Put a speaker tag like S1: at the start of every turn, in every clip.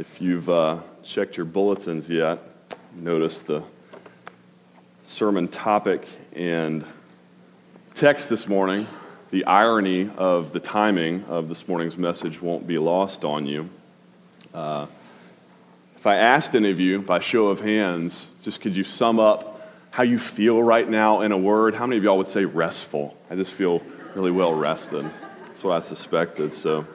S1: If you've uh, checked your bulletins yet, notice the sermon topic and text this morning. The irony of the timing of this morning's message won't be lost on you. Uh, if I asked any of you by show of hands, just could you sum up how you feel right now in a word? How many of y'all would say restful? I just feel really well rested. That's what I suspected. So.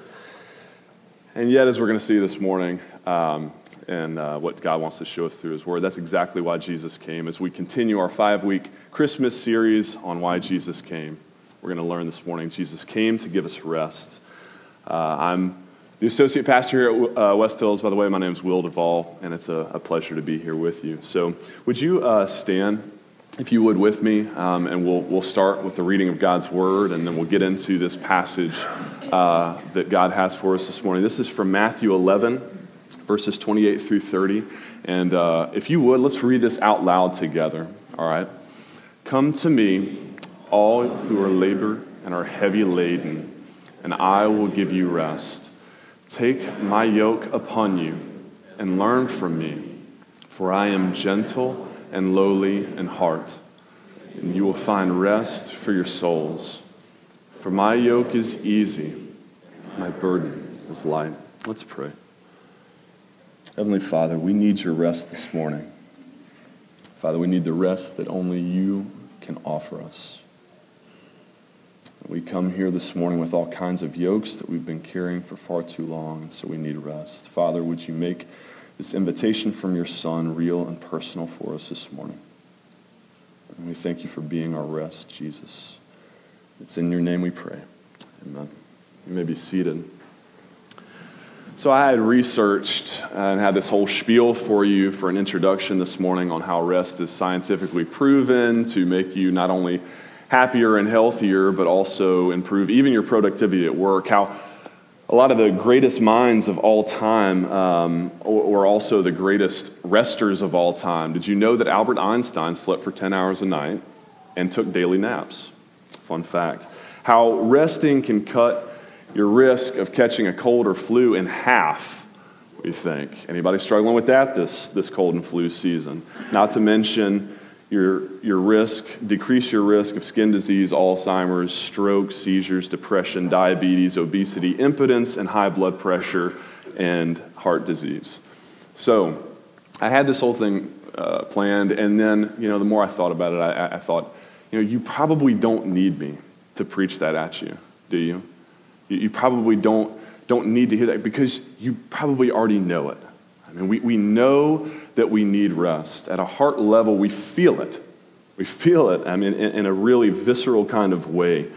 S1: And yet, as we're going to see this morning, um, and uh, what God wants to show us through His Word, that's exactly why Jesus came. As we continue our five week Christmas series on why Jesus came, we're going to learn this morning Jesus came to give us rest. Uh, I'm the associate pastor here at uh, West Hills. By the way, my name is Will Duvall, and it's a, a pleasure to be here with you. So, would you uh, stand? if you would, with me, um, and we'll, we'll start with the reading of God's Word, and then we'll get into this passage uh, that God has for us this morning. This is from Matthew 11, verses 28 through 30. And uh, if you would, let's read this out loud together, all right? Come to me, all who are labor and are heavy laden, and I will give you rest. Take my yoke upon you and learn from me, for I am gentle and lowly in heart, and you will find rest for your souls. For my yoke is easy, my burden is light. Let's pray. Heavenly Father, we need your rest this morning. Father, we need the rest that only you can offer us. We come here this morning with all kinds of yokes that we've been carrying for far too long, and so we need rest. Father, would you make this invitation from your Son real and personal for us this morning. And we thank you for being our rest, Jesus. It's in your name we pray. Amen. You may be seated. So, I had researched and had this whole spiel for you for an introduction this morning on how rest is scientifically proven to make you not only happier and healthier, but also improve even your productivity at work. How a lot of the greatest minds of all time um, were also the greatest resters of all time. Did you know that Albert Einstein slept for 10 hours a night and took daily naps? Fun fact. How resting can cut your risk of catching a cold or flu in half, we think. Anybody struggling with that this, this cold and flu season? Not to mention your, your risk, decrease your risk of skin disease, Alzheimer's, stroke, seizures, depression, diabetes, obesity, impotence, and high blood pressure and heart disease. So I had this whole thing uh, planned, and then, you know, the more I thought about it, I, I thought, you know, you probably don't need me to preach that at you, do you? You, probably don't, don't need to hear that because you probably already know it. I mean, we, we know that we need rest. At a heart level, we feel it. We feel it, I mean, in, in a really visceral kind of way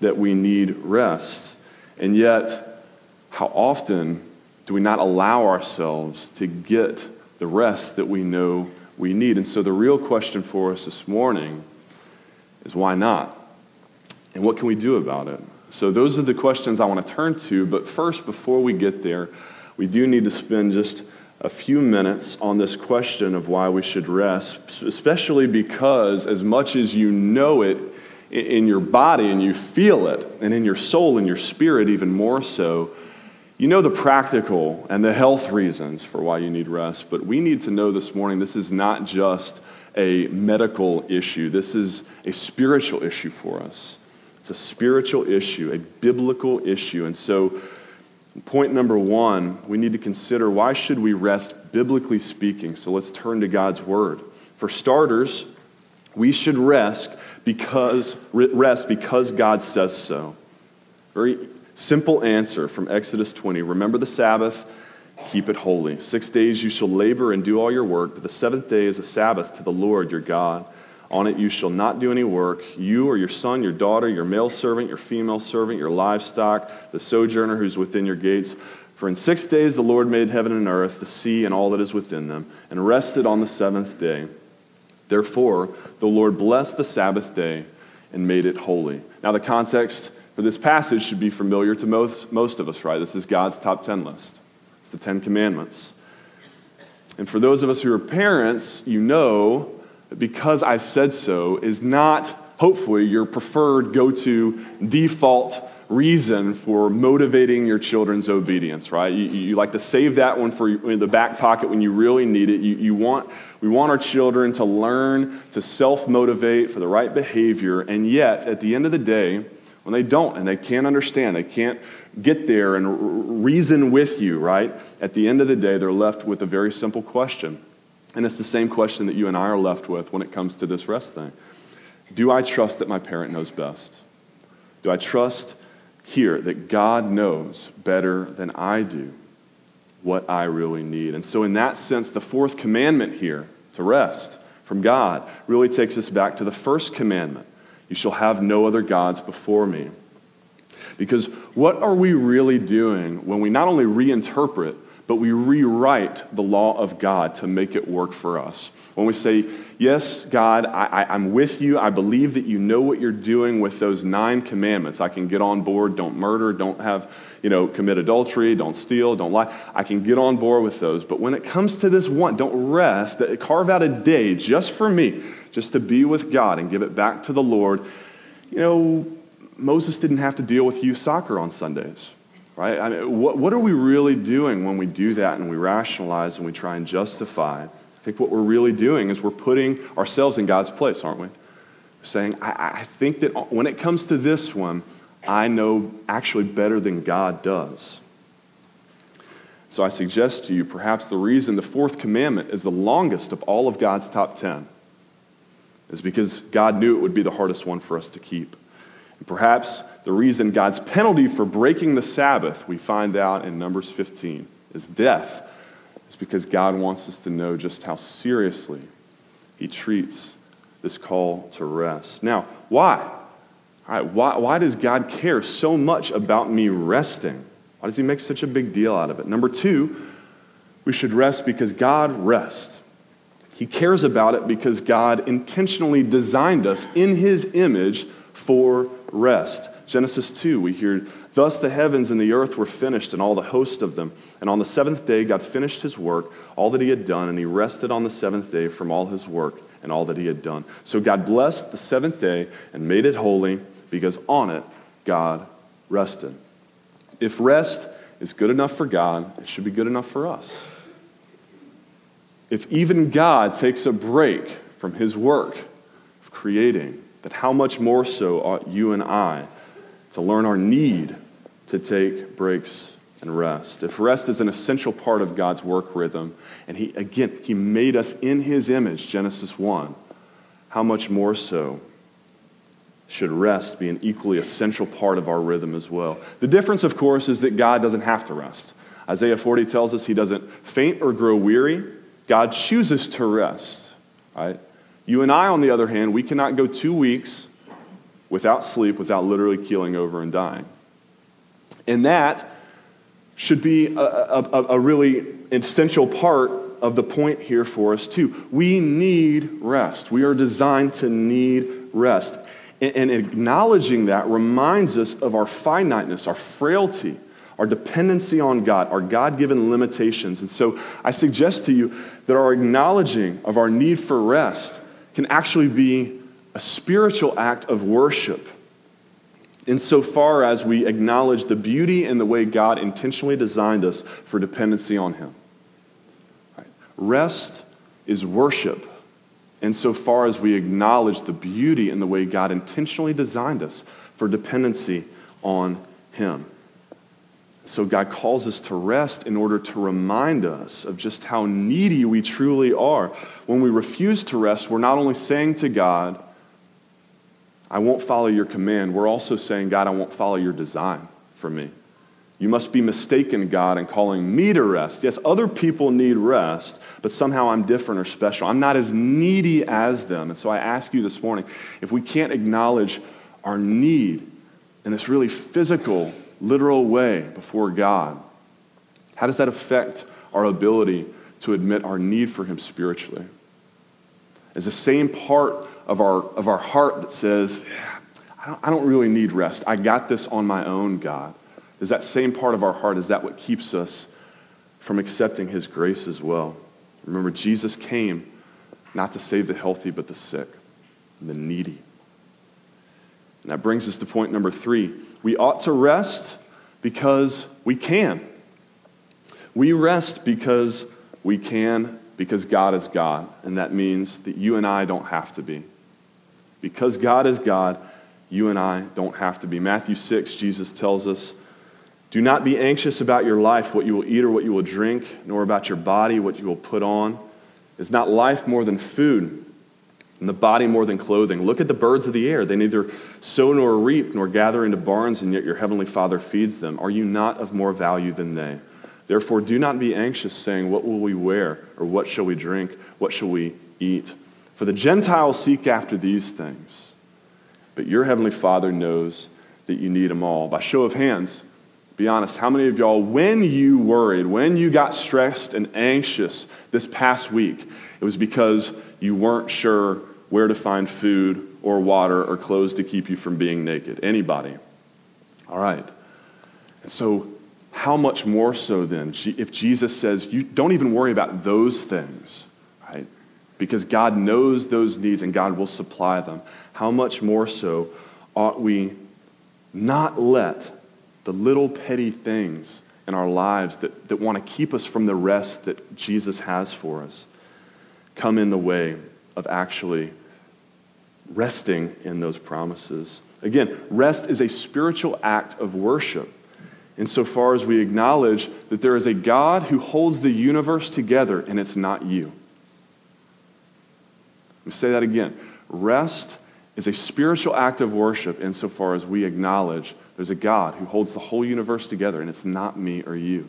S1: that we need rest. And yet, how often do we not allow ourselves to get the rest that we know we need? And so, the real question for us this morning is why not? And what can we do about it? So, those are the questions I want to turn to. But first, before we get there, we do need to spend just a few minutes on this question of why we should rest, especially because, as much as you know it in your body and you feel it, and in your soul and your spirit, even more so, you know the practical and the health reasons for why you need rest. But we need to know this morning this is not just a medical issue, this is a spiritual issue for us. It's a spiritual issue, a biblical issue. And so, Point number one, we need to consider why should we rest biblically speaking? So let's turn to God's word. For starters, we should rest because rest because God says so. Very simple answer from Exodus 20. Remember the Sabbath, keep it holy. 6 days you shall labor and do all your work, but the seventh day is a Sabbath to the Lord your God. On it you shall not do any work, you or your son, your daughter, your male servant, your female servant, your livestock, the sojourner who's within your gates. For in six days the Lord made heaven and earth, the sea, and all that is within them, and rested on the seventh day. Therefore, the Lord blessed the Sabbath day and made it holy. Now, the context for this passage should be familiar to most, most of us, right? This is God's top 10 list, it's the Ten Commandments. And for those of us who are parents, you know because I said so is not, hopefully, your preferred go to default reason for motivating your children's obedience, right? You, you like to save that one for the back pocket when you really need it. You, you want, we want our children to learn to self motivate for the right behavior, and yet, at the end of the day, when they don't and they can't understand, they can't get there and reason with you, right? At the end of the day, they're left with a very simple question. And it's the same question that you and I are left with when it comes to this rest thing. Do I trust that my parent knows best? Do I trust here that God knows better than I do what I really need? And so, in that sense, the fourth commandment here, to rest from God, really takes us back to the first commandment You shall have no other gods before me. Because what are we really doing when we not only reinterpret, but we rewrite the law of God to make it work for us? When we say, Yes, God, I, am with you. I believe that you know what you're doing with those nine commandments. I can get on board. Don't murder. Don't have, you know, commit adultery. Don't steal. Don't lie. I can get on board with those. But when it comes to this one, don't rest. Carve out a day just for me, just to be with God and give it back to the Lord. You know, Moses didn't have to deal with youth soccer on Sundays, right? I mean, what, what are we really doing when we do that and we rationalize and we try and justify? I think what we're really doing is we're putting ourselves in God's place, aren't we? saying, I, I think that when it comes to this one, I know actually better than God does. So I suggest to you perhaps the reason the fourth commandment is the longest of all of God's top 10 is because God knew it would be the hardest one for us to keep. And perhaps the reason God's penalty for breaking the Sabbath, we find out in Numbers 15, is death, is because God wants us to know just how seriously He treats this call to rest. Now, why? All right, why, why does God care so much about me resting? Why does He make such a big deal out of it? Number two, we should rest because God rests. He cares about it because God intentionally designed us in His image for rest. Genesis 2, we hear, Thus the heavens and the earth were finished, and all the host of them. And on the seventh day, God finished his work, all that he had done, and he rested on the seventh day from all his work and all that he had done. So God blessed the seventh day and made it holy, because on it God rested. If rest is good enough for God, it should be good enough for us. If even God takes a break from his work of creating, that how much more so ought you and I to learn our need to take breaks and rest. If rest is an essential part of God's work rhythm, and He, again, He made us in His image, Genesis 1, how much more so should rest be an equally essential part of our rhythm as well? The difference, of course, is that God doesn't have to rest. Isaiah 40 tells us He doesn't faint or grow weary. God chooses to rest, right? You and I, on the other hand, we cannot go two weeks without sleep, without literally keeling over and dying. And that should be a, a, a, really essential part of the point here for us, too. We need rest. We are designed to need rest. And, and acknowledging that reminds us of our finiteness, our frailty, our dependency on God, our God given limitations. And so I suggest to you that our acknowledging of our need for rest can actually be a spiritual act of worship insofar as we acknowledge the beauty and the way God intentionally designed us for dependency on Him. Rest is worship insofar as we acknowledge the beauty and the way God intentionally designed us for dependency on Him. So God calls us to rest in order to remind us of just how needy we truly are when we refuse to rest, we're not only saying to God, I won't follow your command, we're also saying, God, I won't follow your design for me. You must be mistaken, God, in calling me to rest. Yes, other people need rest, but somehow I'm different or special. I'm not as needy as them. And so I ask you this morning if we can't acknowledge our need in this really physical, literal way before God, how does that affect our ability to admit our need for Him spiritually? is the same part of our, of our heart that says, I don't, I don't really need rest. I got this on my own, God. Is that same part of our heart, is that what keeps us from accepting His grace as well? Remember, Jesus came not to save the healthy, but the sick and the needy. And that brings us to point number three. We ought to rest because we can. We rest because we can, because God is God. And that means that you and I don't have to be. Because God is God, you and I don't have to be. Matthew 6, Jesus tells us, Do not be anxious about your life, what you will eat or what you will drink, nor about your body, what you will put on. Is not life more than food, and the body more than clothing? Look at the birds of the air. They neither sow nor reap nor gather into barns, and yet your heavenly Father feeds them. Are you not of more value than they? Therefore, do not be anxious, saying, What will we wear? Or what shall we drink? What shall we eat? For the Gentiles seek after these things, but your heavenly Father knows that you need them all. By show of hands, be honest, how many of y'all, when you worried, when you got stressed and anxious this past week, it was because you weren't sure where to find food or water or clothes to keep you from being naked? Anybody? All right. And so, how much more so then if Jesus says, you don't even worry about those things, right? Because God knows those needs and God will supply them. How much more so ought we not let the little petty things in our lives that, that want to keep us from the rest that Jesus has for us come in the way of actually resting in those promises? Again, rest is a spiritual act of worship insofar as we acknowledge that there is a God who holds the universe together and it's not you. Let me say that again. Rest is a spiritual act of worship insofar as we acknowledge there's a God who holds the whole universe together and it's not me or you.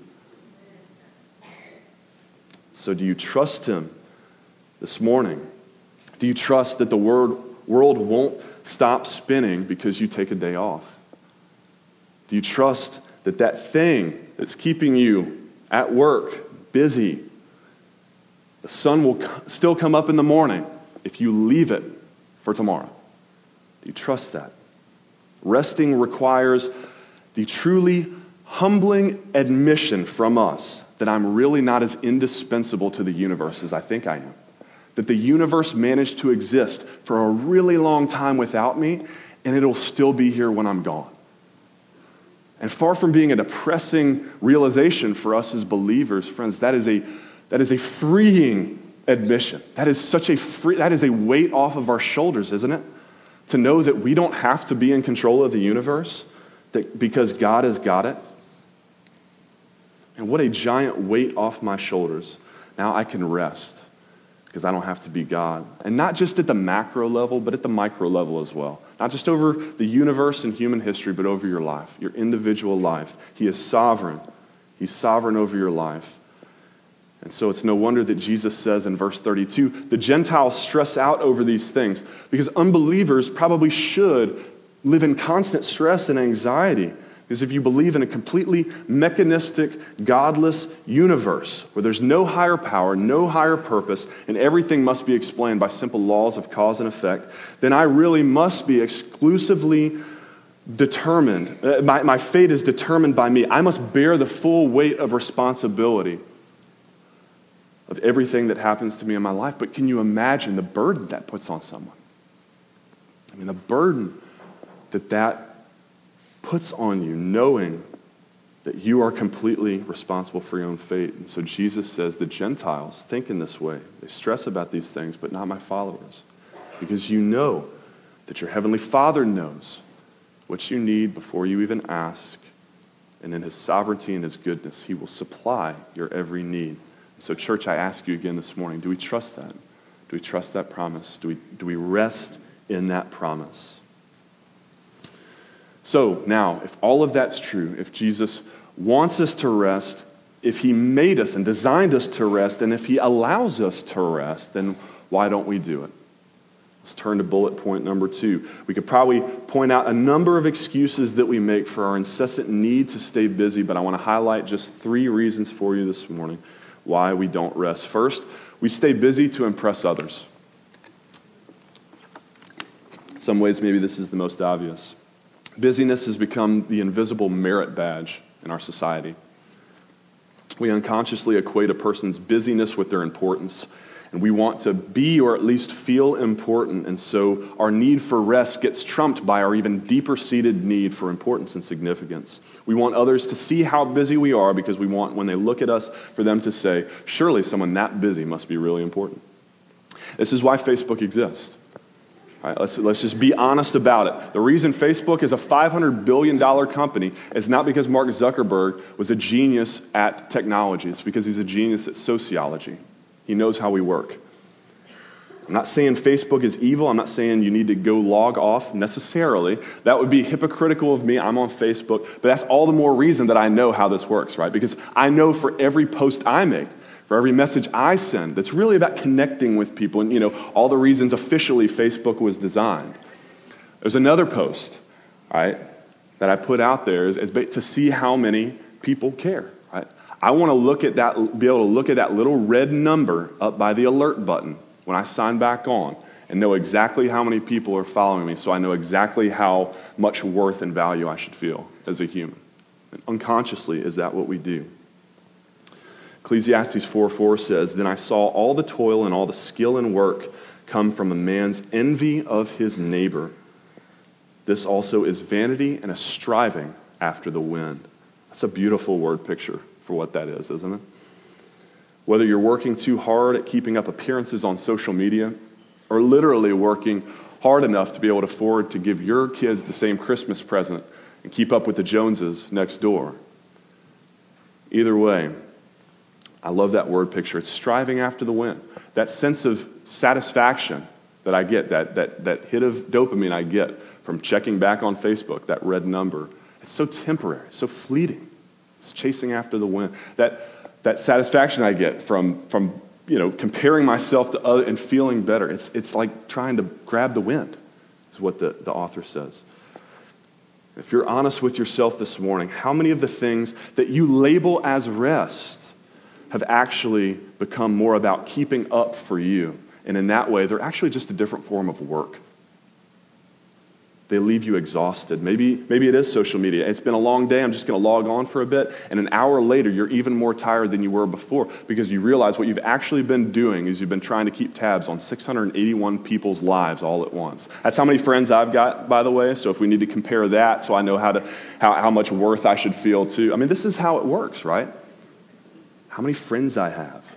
S1: So, do you trust Him this morning? Do you trust that the word, world won't stop spinning because you take a day off? Do you trust that that thing that's keeping you at work, busy, the sun will still come up in the morning if you leave it for tomorrow. You trust that? Resting requires the truly humbling admission from us that I'm really not as indispensable to the universe as I think I am. That the universe managed to exist for a really long time without me, and it'll still be here when I'm gone. And far from being a depressing realization for us as believers, friends, that is a, that is a freeing admission. That is such a free, that is a weight off of our shoulders, isn't it? To know that we don't have to be in control of the universe that, because God has got it. And what a giant weight off my shoulders. Now I can rest because I don't have to be God. And not just at the macro level, but at the micro level as well. Not just over the universe and human history, but over your life, your individual life. He is sovereign. He's sovereign over your life. And so it's no wonder that Jesus says in verse 32 the Gentiles stress out over these things because unbelievers probably should live in constant stress and anxiety because if you believe in a completely mechanistic, godless universe where there's no higher power, no higher purpose, and everything must be explained by simple laws of cause and effect, then I really must be exclusively determined. Uh, my, my fate is determined by me. I must bear the full weight of responsibility of everything that happens to me in my life. But can you imagine the burden that puts on someone? I mean, the burden that that puts on you, knowing that you are completely responsible for your own fate. And so Jesus says the Gentiles think in this way. They stress about these things, but not my followers. Because you know that your heavenly Father knows what you need before you even ask. And in his sovereignty and his goodness, he will supply your every need. So, church, I ask you again this morning do we trust that? Do we trust that promise? Do we, do we rest in that promise? So now, if all of that's true, if Jesus wants us to rest, if he made us and designed us to rest, and if he allows us to rest, then why don't we do it? Let's turn to bullet point number two. We could probably point out a number of excuses that we make for our incessant need to stay busy, but I want to highlight just three reasons for you this morning why we don't rest. First, we stay busy to impress others. In some ways, maybe this is the most obvious. Busyness has become the invisible merit badge in our society. We unconsciously equate a person's busyness with their importance. And we want to be or at least feel important. And so our need for rest gets trumped by our even deeper seated need for importance and significance. We want others to see how busy we are because we want, when they look at us, for them to say, surely someone that busy must be really important. This is why Facebook exists. All right, let's, let's just be honest about it. The reason Facebook is a $500 billion company is not because Mark Zuckerberg was a genius at technology, it's because he's a genius at sociology. He knows how we work. I'm not saying Facebook is evil. I'm not saying you need to go log off necessarily. That would be hypocritical of me. I'm on Facebook. But that's all the more reason that I know how this works, right? Because I know for every post I make, for every message I send, that's really about connecting with people and, you know, all the reasons officially Facebook was designed. There's another post, right, that I put out there is, is to see how many people care. I want to look at that, be able to look at that little red number up by the alert button when I sign back on and know exactly how many people are following me so I know exactly how much worth and value I should feel as a human. And unconsciously, is that what we do? Ecclesiastes 4 4 says, Then I saw all the toil and all the skill and work come from a man's envy of his neighbor. This also is vanity and a striving after the wind. That's a beautiful word picture for what that is, isn't it? Whether you're working too hard at keeping up appearances on social media or literally working hard enough to be able to afford to give your kids the same Christmas present and keep up with the Joneses next door. Either way, I love that word picture. It's striving after the wind. That sense of satisfaction that I get, that, that, that hit of dopamine I get from checking back on Facebook, that red number, it's so temporary, so fleeting. It's chasing after the wind. That, that satisfaction I get from, from you know, comparing myself to other and feeling better, it's, it's like trying to grab the wind, is what the, the author says. If you're honest with yourself this morning, how many of the things that you label as rest have actually become more about keeping up for you? And in that way, they're actually just a different form of work. They leave you exhausted. Maybe, maybe it is social media. It's been a long day. I'm just going to log on for a bit. And an hour later, you're even more tired than you were before because you realize what you've actually been doing is you've been trying to keep tabs on 681 people's lives all at once. That's how many friends I've got, by the way. So if we need to compare that so I know how, to, how, how much worth I should feel too. I mean, this is how it works, right? How many friends I have.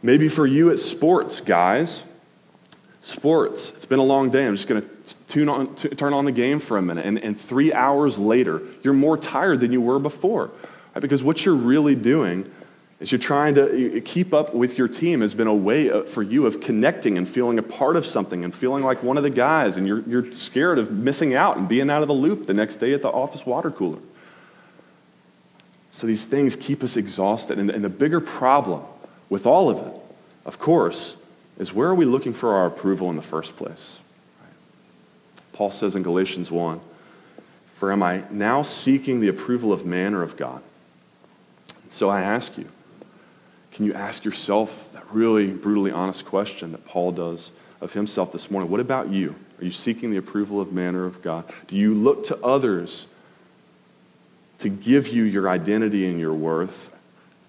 S1: Maybe for you, it's sports, guys. Sports. It's been a long day. I'm just going to on, turn on the game for a minute. And, and three hours later, you're more tired than you were before. Right? Because what you're really doing is you're trying to keep up with your team has been a way uh, for you of connecting and feeling a part of something and feeling like one of the guys. And you're, you're scared of missing out and being out of the loop the next day at the office water cooler. So these things keep us exhausted. And, and the bigger problem with all of it, of course, is where are we looking for our approval in the first place? Paul says in Galatians 1 For am I now seeking the approval of man or of God? So I ask you, can you ask yourself that really brutally honest question that Paul does of himself this morning? What about you? Are you seeking the approval of man or of God? Do you look to others to give you your identity and your worth?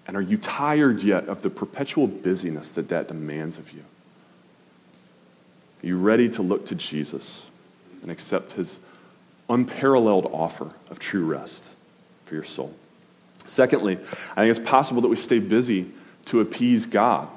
S1: And are you tired yet of the perpetual busyness that that demands of you? Are you ready to look to Jesus and accept his unparalleled offer of true rest for your soul? Secondly, I think it's possible that we stay busy to appease God.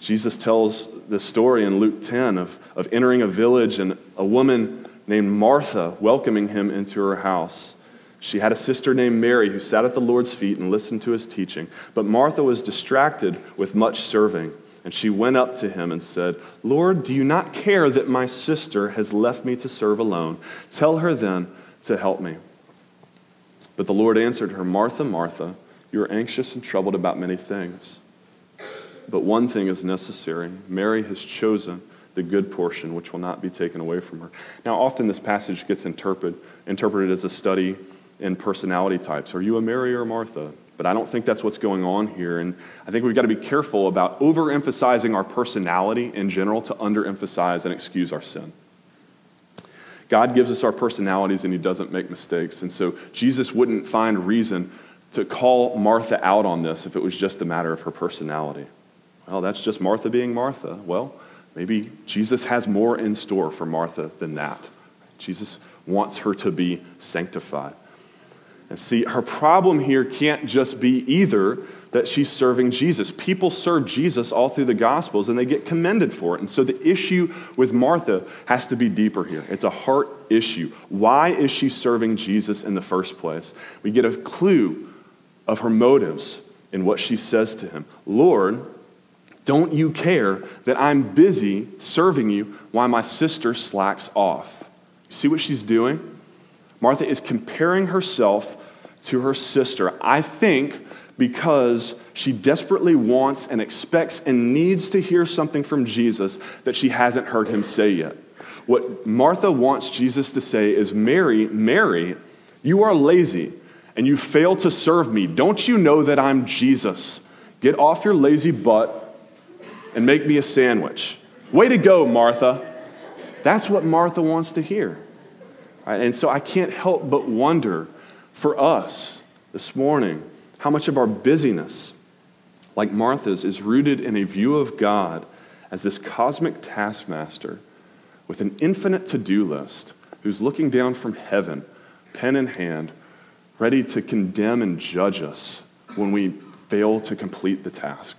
S1: Jesus tells the story in Luke 10 of, of entering a village and a woman named Martha welcoming him into her house. She had a sister named Mary who sat at the Lord's feet and listened to his teaching, but Martha was distracted with much serving. And she went up to him and said, Lord, do you not care that my sister has left me to serve alone? Tell her then to help me. But the Lord answered her, Martha, Martha, you are anxious and troubled about many things. But one thing is necessary. Mary has chosen the good portion, which will not be taken away from her. Now, often this passage gets interpret, interpreted as a study in personality types. Are you a Mary or Martha? But I don't think that's what's going on here. And I think we've got to be careful about overemphasizing our personality in general to underemphasize and excuse our sin. God gives us our personalities and he doesn't make mistakes. And so Jesus wouldn't find reason to call Martha out on this if it was just a matter of her personality. Well, that's just Martha being Martha. Well, maybe Jesus has more in store for Martha than that. Jesus wants her to be sanctified. And see, her problem here can't just be either that she's serving Jesus. People serve Jesus all through the Gospels and they get commended for it. And so the issue with Martha has to be deeper here. It's a heart issue. Why is she serving Jesus in the first place? We get a clue of her motives in what she says to him Lord, don't you care that I'm busy serving you while my sister slacks off? See what she's doing? Martha is comparing herself to her sister. I think because she desperately wants and expects and needs to hear something from Jesus that she hasn't heard him say yet. What Martha wants Jesus to say is Mary, Mary, you are lazy and you fail to serve me. Don't you know that I'm Jesus? Get off your lazy butt and make me a sandwich. Way to go, Martha. That's what Martha wants to hear. And so I can't help but wonder for us this morning how much of our busyness, like Martha's, is rooted in a view of God as this cosmic taskmaster with an infinite to do list who's looking down from heaven, pen in hand, ready to condemn and judge us when we fail to complete the task.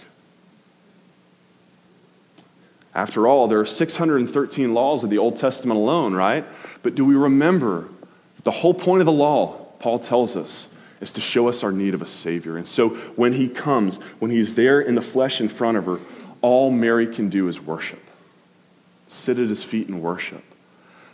S1: After all, there are 613 laws of the Old Testament alone, right? But do we remember that the whole point of the law, Paul tells us, is to show us our need of a Savior. And so when He comes, when He's there in the flesh in front of her, all Mary can do is worship. Sit at His feet and worship.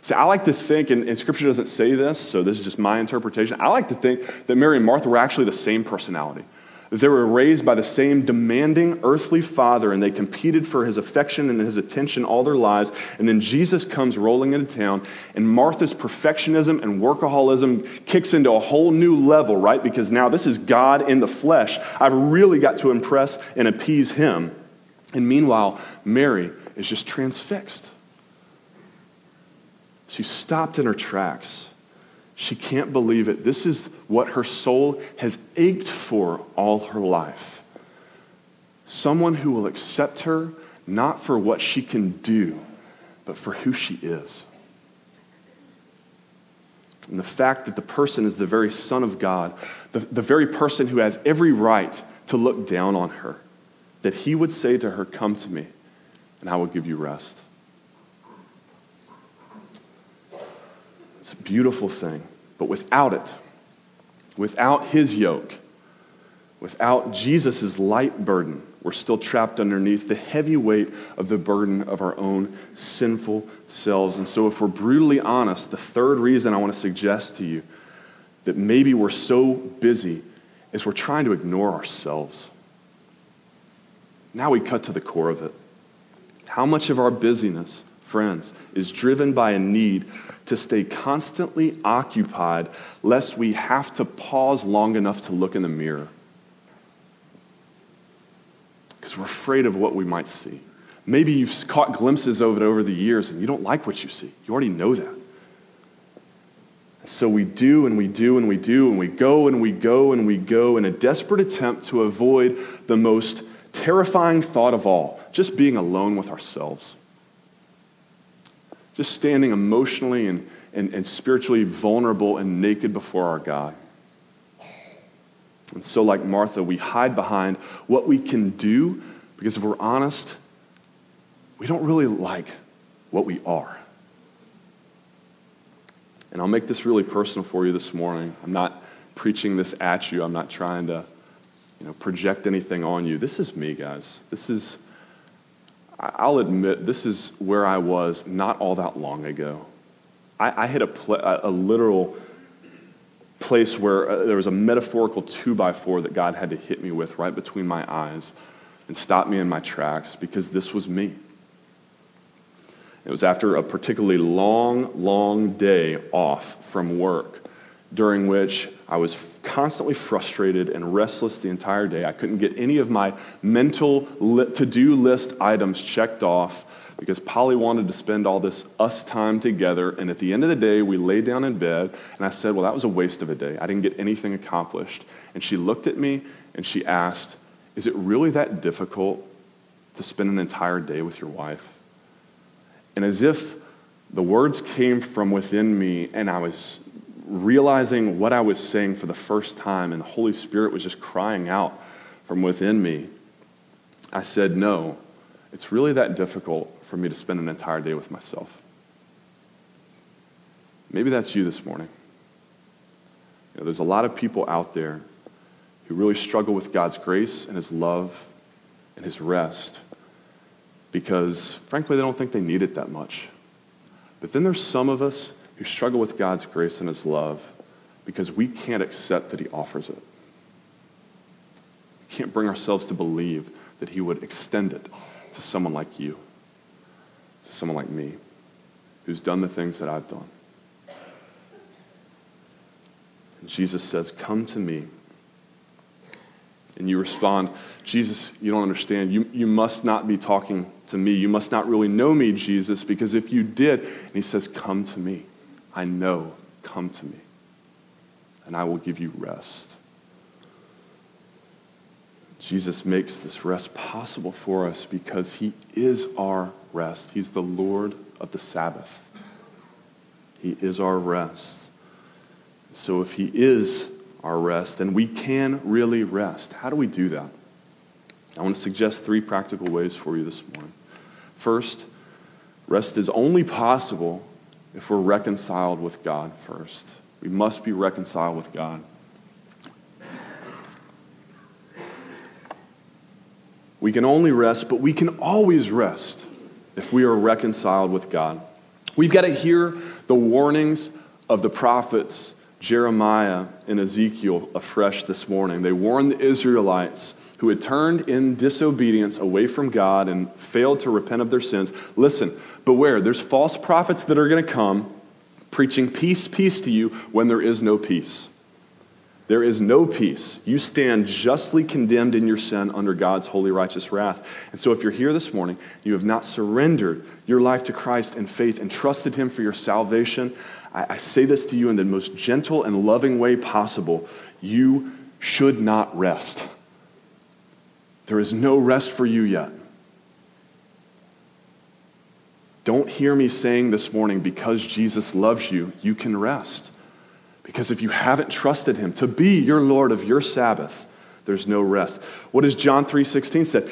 S1: See, I like to think, and, and, Scripture doesn't say this, so this is just my interpretation. I like to think that Mary and Martha were actually the same personality. They were raised by the same demanding earthly father, and they competed for his affection and his attention all their lives. And then Jesus comes rolling into town, and Martha's perfectionism and workaholism kicks into a whole new level, right? Because now this is God in the flesh. I've really got to impress and appease him. And meanwhile, Mary is just transfixed. She stopped in her tracks. She can't believe it. This is what her soul has ached for all her life. Someone who will accept her not for what she can do, but for who she is. And the fact that the person is the very Son of God, the, the very person who has every right to look down on her, that he would say to her, Come to me, and I will give you rest. It's a beautiful thing. But without it, without his yoke, without Jesus' light burden, we're still trapped underneath the heavy weight of the burden of our own sinful selves. And so, if we're brutally honest, the third reason I want to suggest to you that maybe we're so busy is we're trying to ignore ourselves. Now we cut to the core of it. How much of our busyness, friends, is driven by a need to stay constantly occupied lest we have to pause long enough to look in the mirror. Because we're afraid of what we might see. Maybe you've caught glimpses of it over the years and you don't like what you see. You already know that. So we do and we do and we do and we go and we go and we go in a desperate attempt to avoid the most terrifying thought of all just being alone with ourselves just standing emotionally and, and, and spiritually vulnerable and naked before our God. And so, like Martha, we hide behind what we can do because if we're honest, we don't really like what we are. And I'll make this really personal for you this morning. I'm not preaching this at you, I'm not trying to you know, project anything on you. This is me, guys. This is I'll admit, this is where I was not all that long ago. I, I hit a, pl- a, literal place where uh, there was a metaphorical two by four that God had to hit me with right between my eyes and stop me in my tracks because this was me. It was after a particularly long, long day off from work during which I was constantly frustrated and restless the entire day. I couldn't get any of my mental to do list items checked off because Polly wanted to spend all this us time together. And at the end of the day, we lay down in bed, and I said, Well, that was a waste of a day. I didn't get anything accomplished. And she looked at me and she asked, Is it really that difficult to spend an entire day with your wife? And as if the words came from within me, and I was realizing what I was saying for the first time, and the Holy Spirit was just crying out from within me, I said, No, it's really that difficult for me to spend an entire day with myself. Maybe that's you this morning. You know, there's a lot of people out there who really struggle with God's grace and His love and His rest because, frankly, they don't think they need it that much. But then there's some of us who struggle with God's grace and His love because we can't accept that He offers it. We can't bring ourselves to believe that He would extend it to someone like you to someone like me who's done the things that I've done. And Jesus says, Come to me. And you respond, Jesus, you don't understand. You, you must not be talking to me. You must not really know me, Jesus, because if you did, and he says, Come to me. I know, come to me. And I will give you rest. Jesus makes this rest possible for us because he is our rest. He's the Lord of the Sabbath. He is our rest. So if he is our rest, then we can really rest. How do we do that? I want to suggest three practical ways for you this morning. First, rest is only possible if we're reconciled with God first. We must be reconciled with God. We can only rest, but we can always rest if we are reconciled with God. We've got to hear the warnings of the prophets Jeremiah and Ezekiel afresh this morning. They warned the Israelites who had turned in disobedience away from God and failed to repent of their sins. Listen, beware, there's false prophets that are going to come preaching peace, peace to you when there is no peace. There is no peace. You stand justly condemned in your sin under God's holy, righteous wrath. And so, if you're here this morning, you have not surrendered your life to Christ in faith and trusted Him for your salvation, I, I say this to you in the most gentle and loving way possible. You should not rest. There is no rest for you yet. Don't hear me saying this morning, because Jesus loves you, you can rest. Because if you haven't trusted him to be your Lord of your Sabbath, there's no rest. What does John 3:16 say?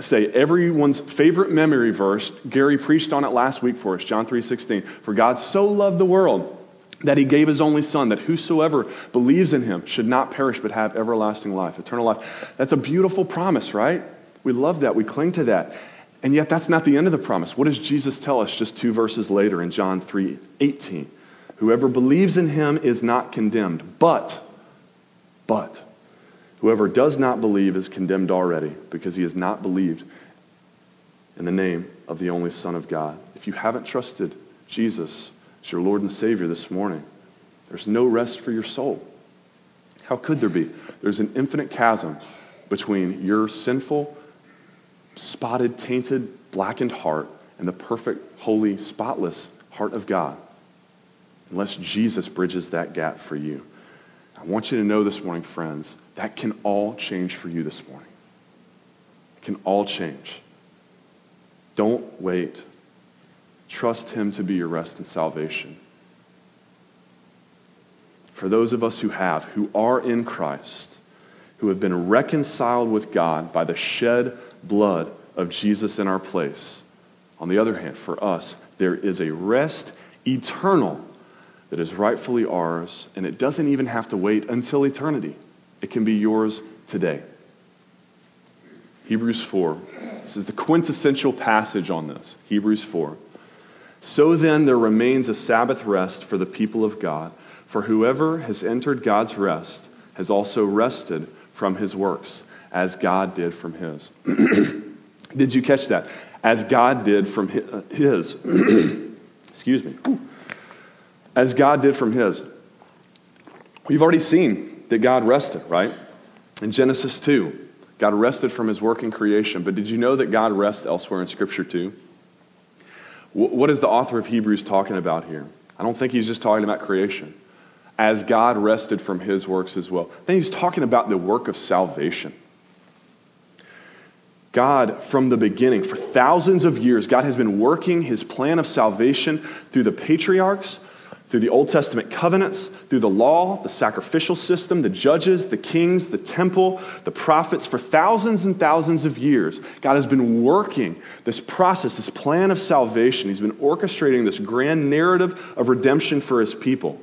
S1: Say everyone's favorite memory verse. Gary preached on it last week for us, John 3:16. For God so loved the world that he gave his only son that whosoever believes in him should not perish but have everlasting life, eternal life. That's a beautiful promise, right? We love that. We cling to that. And yet that's not the end of the promise. What does Jesus tell us just two verses later in John 3:18? Whoever believes in him is not condemned, but, but, whoever does not believe is condemned already because he has not believed in the name of the only Son of God. If you haven't trusted Jesus as your Lord and Savior this morning, there's no rest for your soul. How could there be? There's an infinite chasm between your sinful, spotted, tainted, blackened heart and the perfect, holy, spotless heart of God unless Jesus bridges that gap for you. I want you to know this morning, friends, that can all change for you this morning. It can all change. Don't wait. Trust Him to be your rest and salvation. For those of us who have, who are in Christ, who have been reconciled with God by the shed blood of Jesus in our place, on the other hand, for us, there is a rest eternal that is rightfully ours, and it doesn't even have to wait until eternity. It can be yours today. Hebrews 4. This is the quintessential passage on this. Hebrews 4. So then, there remains a Sabbath rest for the people of God, for whoever has entered God's rest has also rested from his works, as God did from his. did you catch that? As God did from uh, his. Excuse me. Ooh as God did from his. We've already seen that God rested, right? In Genesis 2, God rested from his work in creation. But did you know that God rests elsewhere in Scripture too? What is the author of Hebrews talking about here? I don't think he's just talking about creation. As God rested from his works as well. I think he's talking about the work of salvation. God, from the beginning, for thousands of years, God has been working his plan of salvation through the patriarchs, through the Old Testament covenants, through the law, the sacrificial system, the judges, the kings, the temple, the prophets, for thousands and thousands of years. God has been working this process, this plan of salvation. He's been orchestrating this grand narrative of redemption for his people.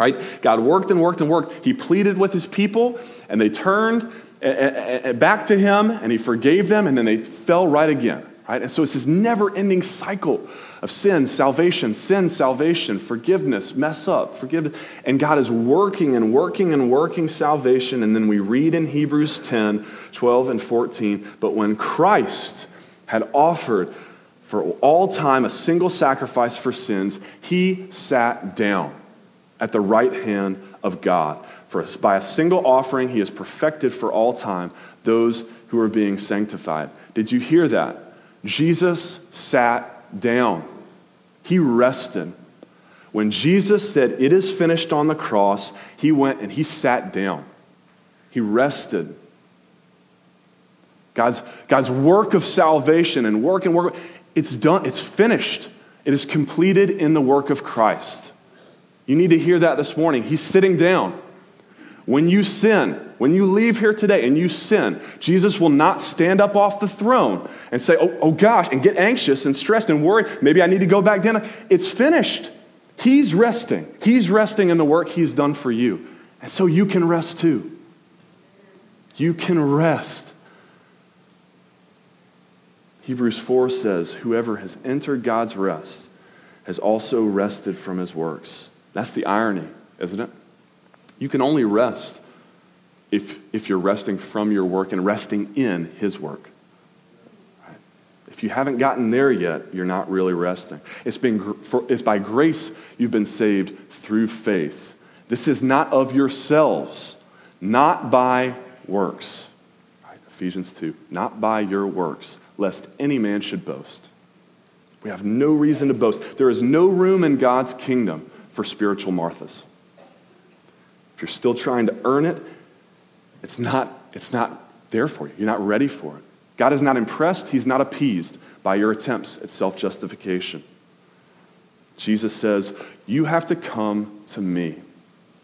S1: Right? God worked and worked and worked. He pleaded with his people, and they turned eh, eh, eh, back to him, and he forgave them, and then they fell right again. Right? And so it's this never ending cycle of sin, salvation, sin, salvation, forgiveness, mess up, forgiveness. And God is working and working and working salvation. And then we read in Hebrews 10, 12, and 14, but when Christ had offered for all time a single sacrifice for sins, he sat down at the right hand of God. For by a single offering, he has perfected for all time those who are being sanctified. Did you hear that? Jesus sat down. He rested. When Jesus said, It is finished on the cross, he went and he sat down. He rested. God's, God's work of salvation and work and work, it's done, it's finished. It is completed in the work of Christ. You need to hear that this morning. He's sitting down. When you sin, when you leave here today and you sin, Jesus will not stand up off the throne and say, oh, oh gosh, and get anxious and stressed and worried. Maybe I need to go back down. It's finished. He's resting. He's resting in the work He's done for you. And so you can rest too. You can rest. Hebrews 4 says, Whoever has entered God's rest has also rested from his works. That's the irony, isn't it? You can only rest if, if you're resting from your work and resting in His work. If you haven't gotten there yet, you're not really resting. It's, been, it's by grace you've been saved through faith. This is not of yourselves, not by works. Right? Ephesians 2, not by your works, lest any man should boast. We have no reason to boast. There is no room in God's kingdom for spiritual Marthas If you're still trying to earn it, it's not, it's not there for you. You're not ready for it. God is not impressed, He's not appeased by your attempts at self justification. Jesus says, You have to come to me,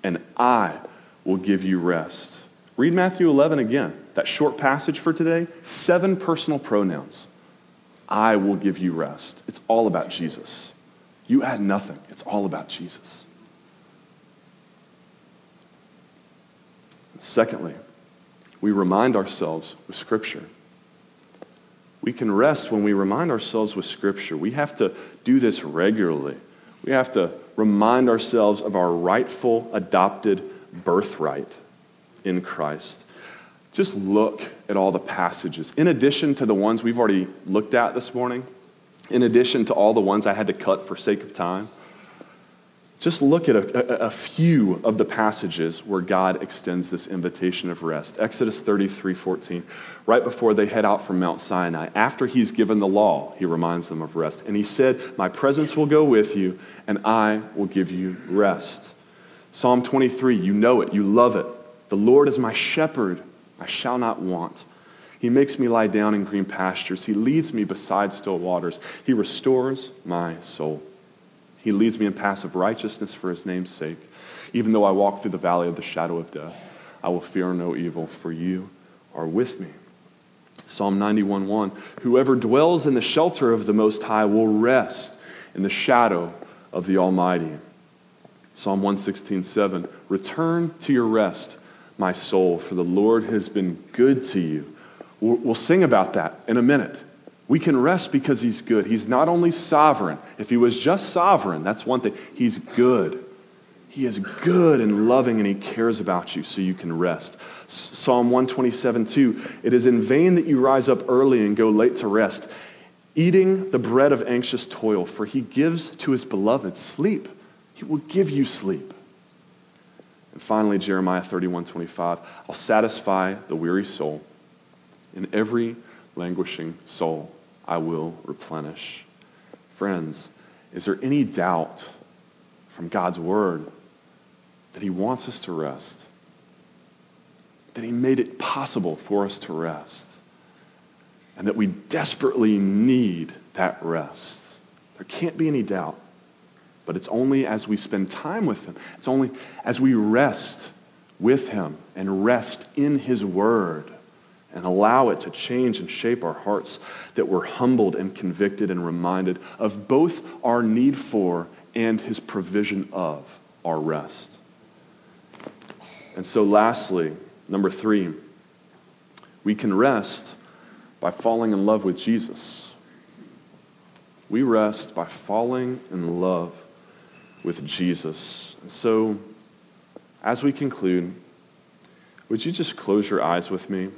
S1: and I will give you rest. Read Matthew 11 again, that short passage for today. Seven personal pronouns. I will give you rest. It's all about Jesus. You add nothing, it's all about Jesus. Secondly, we remind ourselves with Scripture. We can rest when we remind ourselves with Scripture. We have to do this regularly. We have to remind ourselves of our rightful adopted birthright in Christ. Just look at all the passages. In addition to the ones we've already looked at this morning, in addition to all the ones I had to cut for sake of time, just look at a, a, a, few of the passages where God extends this invitation of rest. Exodus 33 14, right before they head out from Mount Sinai, after he's given the law, he reminds them of rest. And he said, My presence will go with you, and I will give you rest. Psalm 23, you know it, you love it. The Lord is my shepherd, I shall not want. He makes me lie down in green pastures, He leads me beside still waters, He restores my soul. He leads me in paths of righteousness for his name's sake. Even though I walk through the valley of the shadow of death, I will fear no evil, for you are with me. Psalm 91:1 Whoever dwells in the shelter of the Most High will rest in the shadow of the Almighty. Psalm 116:7 Return to your rest, my soul, for the Lord has been good to you. We'll sing about that in a minute. We can rest because he's good. He's not only sovereign. If he was just sovereign, that's one thing. He's good. He is good and loving, and he cares about you, so you can rest. Psalm 127 2 It is in vain that you rise up early and go late to rest, eating the bread of anxious toil, for he gives to his beloved sleep. He will give you sleep. And finally, Jeremiah 31 25 I'll satisfy the weary soul in every languishing soul I will replenish. friends, is there any doubt from God's word that He wants us to rest? That He made it possible for us to rest? And that we desperately need that rest? There can't be any doubt. But it's only as we spend time with Him, it's only as we rest with Him and rest in His Word and allow it to change and shape our hearts that we're humbled and convicted and reminded of both our need for and His provision of our rest. And so, lastly, number three, we can rest by falling in love with Jesus. We rest by falling in love with Jesus. And so, as we conclude, would you just close your eyes with me?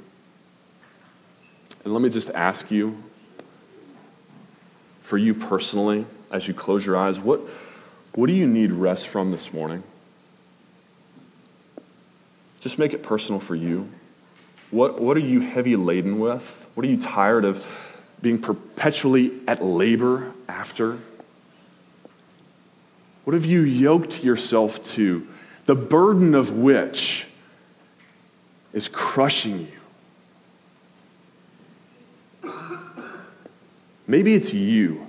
S1: And let me just ask you, for you personally, as you close your eyes, what, what do you need rest from this morning? Just make it personal for you. What, what are you heavy laden with? What are you tired of being perpetually at labor after? What have you yoked yourself to, the burden of which is crushing you? Maybe it's you.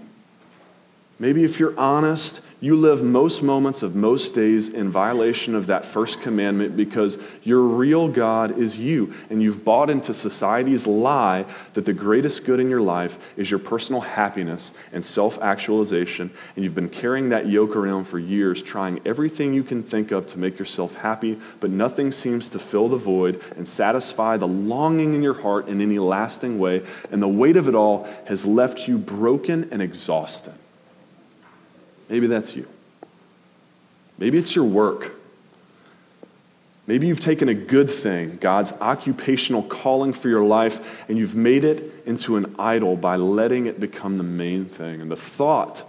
S1: Maybe if you're honest, you live most moments of most days in violation of that first commandment because your real God is you, and you've bought into society's lie that the greatest good in your life is your personal happiness and self actualization, and you've been carrying that yoke around for years, trying everything you can think of to make yourself happy, but nothing seems to fill the void and satisfy the longing in your heart in any lasting way, and the weight of it all has left you broken and exhausted. Maybe that's you. Maybe it's your work. Maybe you've taken a good thing, God's occupational calling for your life, and you've made it into an idol by letting it become the main thing. And the thought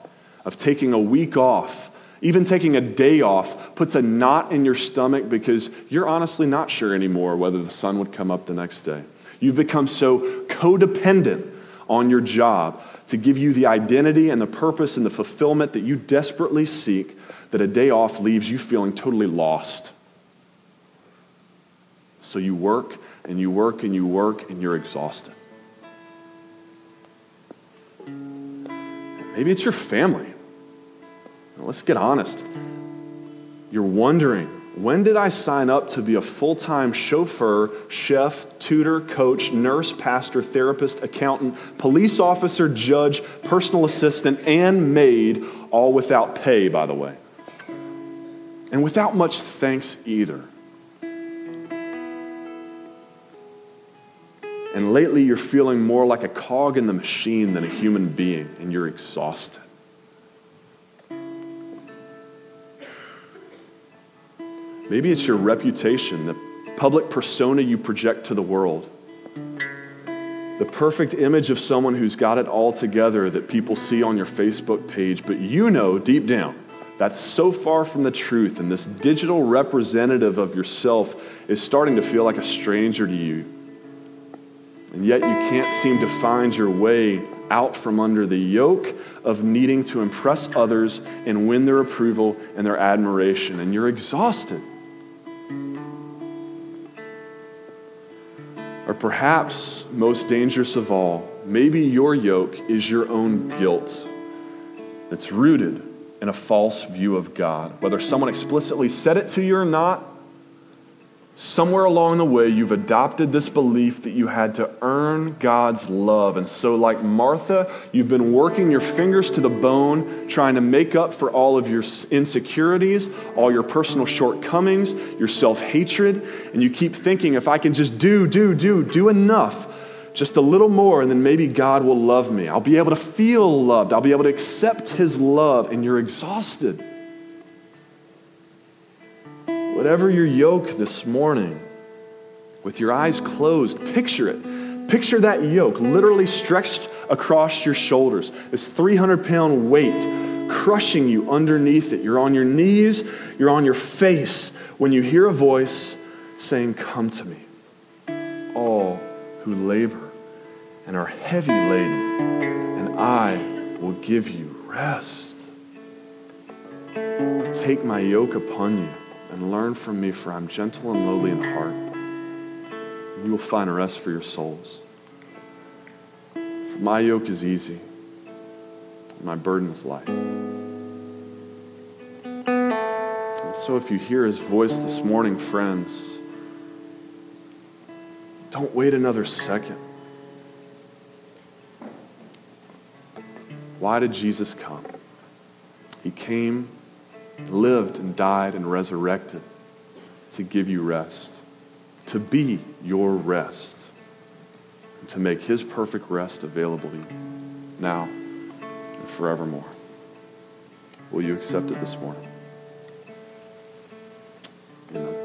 S1: of taking a week off, even taking a day off, puts a knot in your stomach because you're honestly not sure anymore whether the sun would come up the next day. You've become so codependent on your job to give you the identity and the purpose and the fulfillment that you desperately seek, that a day off leaves you feeling totally lost. So you work and you work and you work and you're exhausted. Maybe it's your family. Now, let's get honest. You're wondering when did I sign up to be a full time chauffeur, chef, tutor, coach, nurse, pastor, therapist, accountant, police officer, judge, personal assistant, and maid, all without pay, by the way? And without much thanks either. And lately, you're feeling more like a cog in the machine than a human being, and you're exhausted. Maybe it's your reputation, the public persona you project to the world, the perfect image of someone who's got it all together that people see on your Facebook page, but you know deep down that's so far from the truth, and this digital representative of yourself is starting to feel like a stranger to you. And yet you can't seem to find your way out from under the yoke of needing to impress others and win their approval and their admiration, and you're exhausted. Or perhaps, most dangerous of all, maybe your yoke is your own guilt that's rooted in a false view of God. Whether someone explicitly said it to you or not, somewhere along the way, you've adopted this belief that you had to earn God's love. And so, like Martha, you've been working your fingers to the bone, trying to make up for all of your insecurities, all your personal shortcomings, your self hatred. And you keep thinking, if I can just do, do, do, do enough, just a little more, and then maybe God will love me. I'll be able to feel loved, I'll be able to accept His love, and you're exhausted. Whatever your yoke this morning, with your eyes closed, picture it. Picture that yoke literally stretched across your shoulders, this 300 pound weight crushing you underneath it. You're on your knees, you're on your face when you hear a voice saying, Come to me, all who labor and are heavy laden, and I will give you rest. Take my yoke upon you and learn from me, for I'm gentle and lowly in heart. And you will find rest for your souls. For my yoke is easy, my burden is light. And so, if you hear his voice this morning, friends, don't wait another second. Why did Jesus come? He came, lived and died and resurrected to give you rest, to be your rest, and to make his perfect rest available to you now and forevermore. Will you accept it this morning? Amen.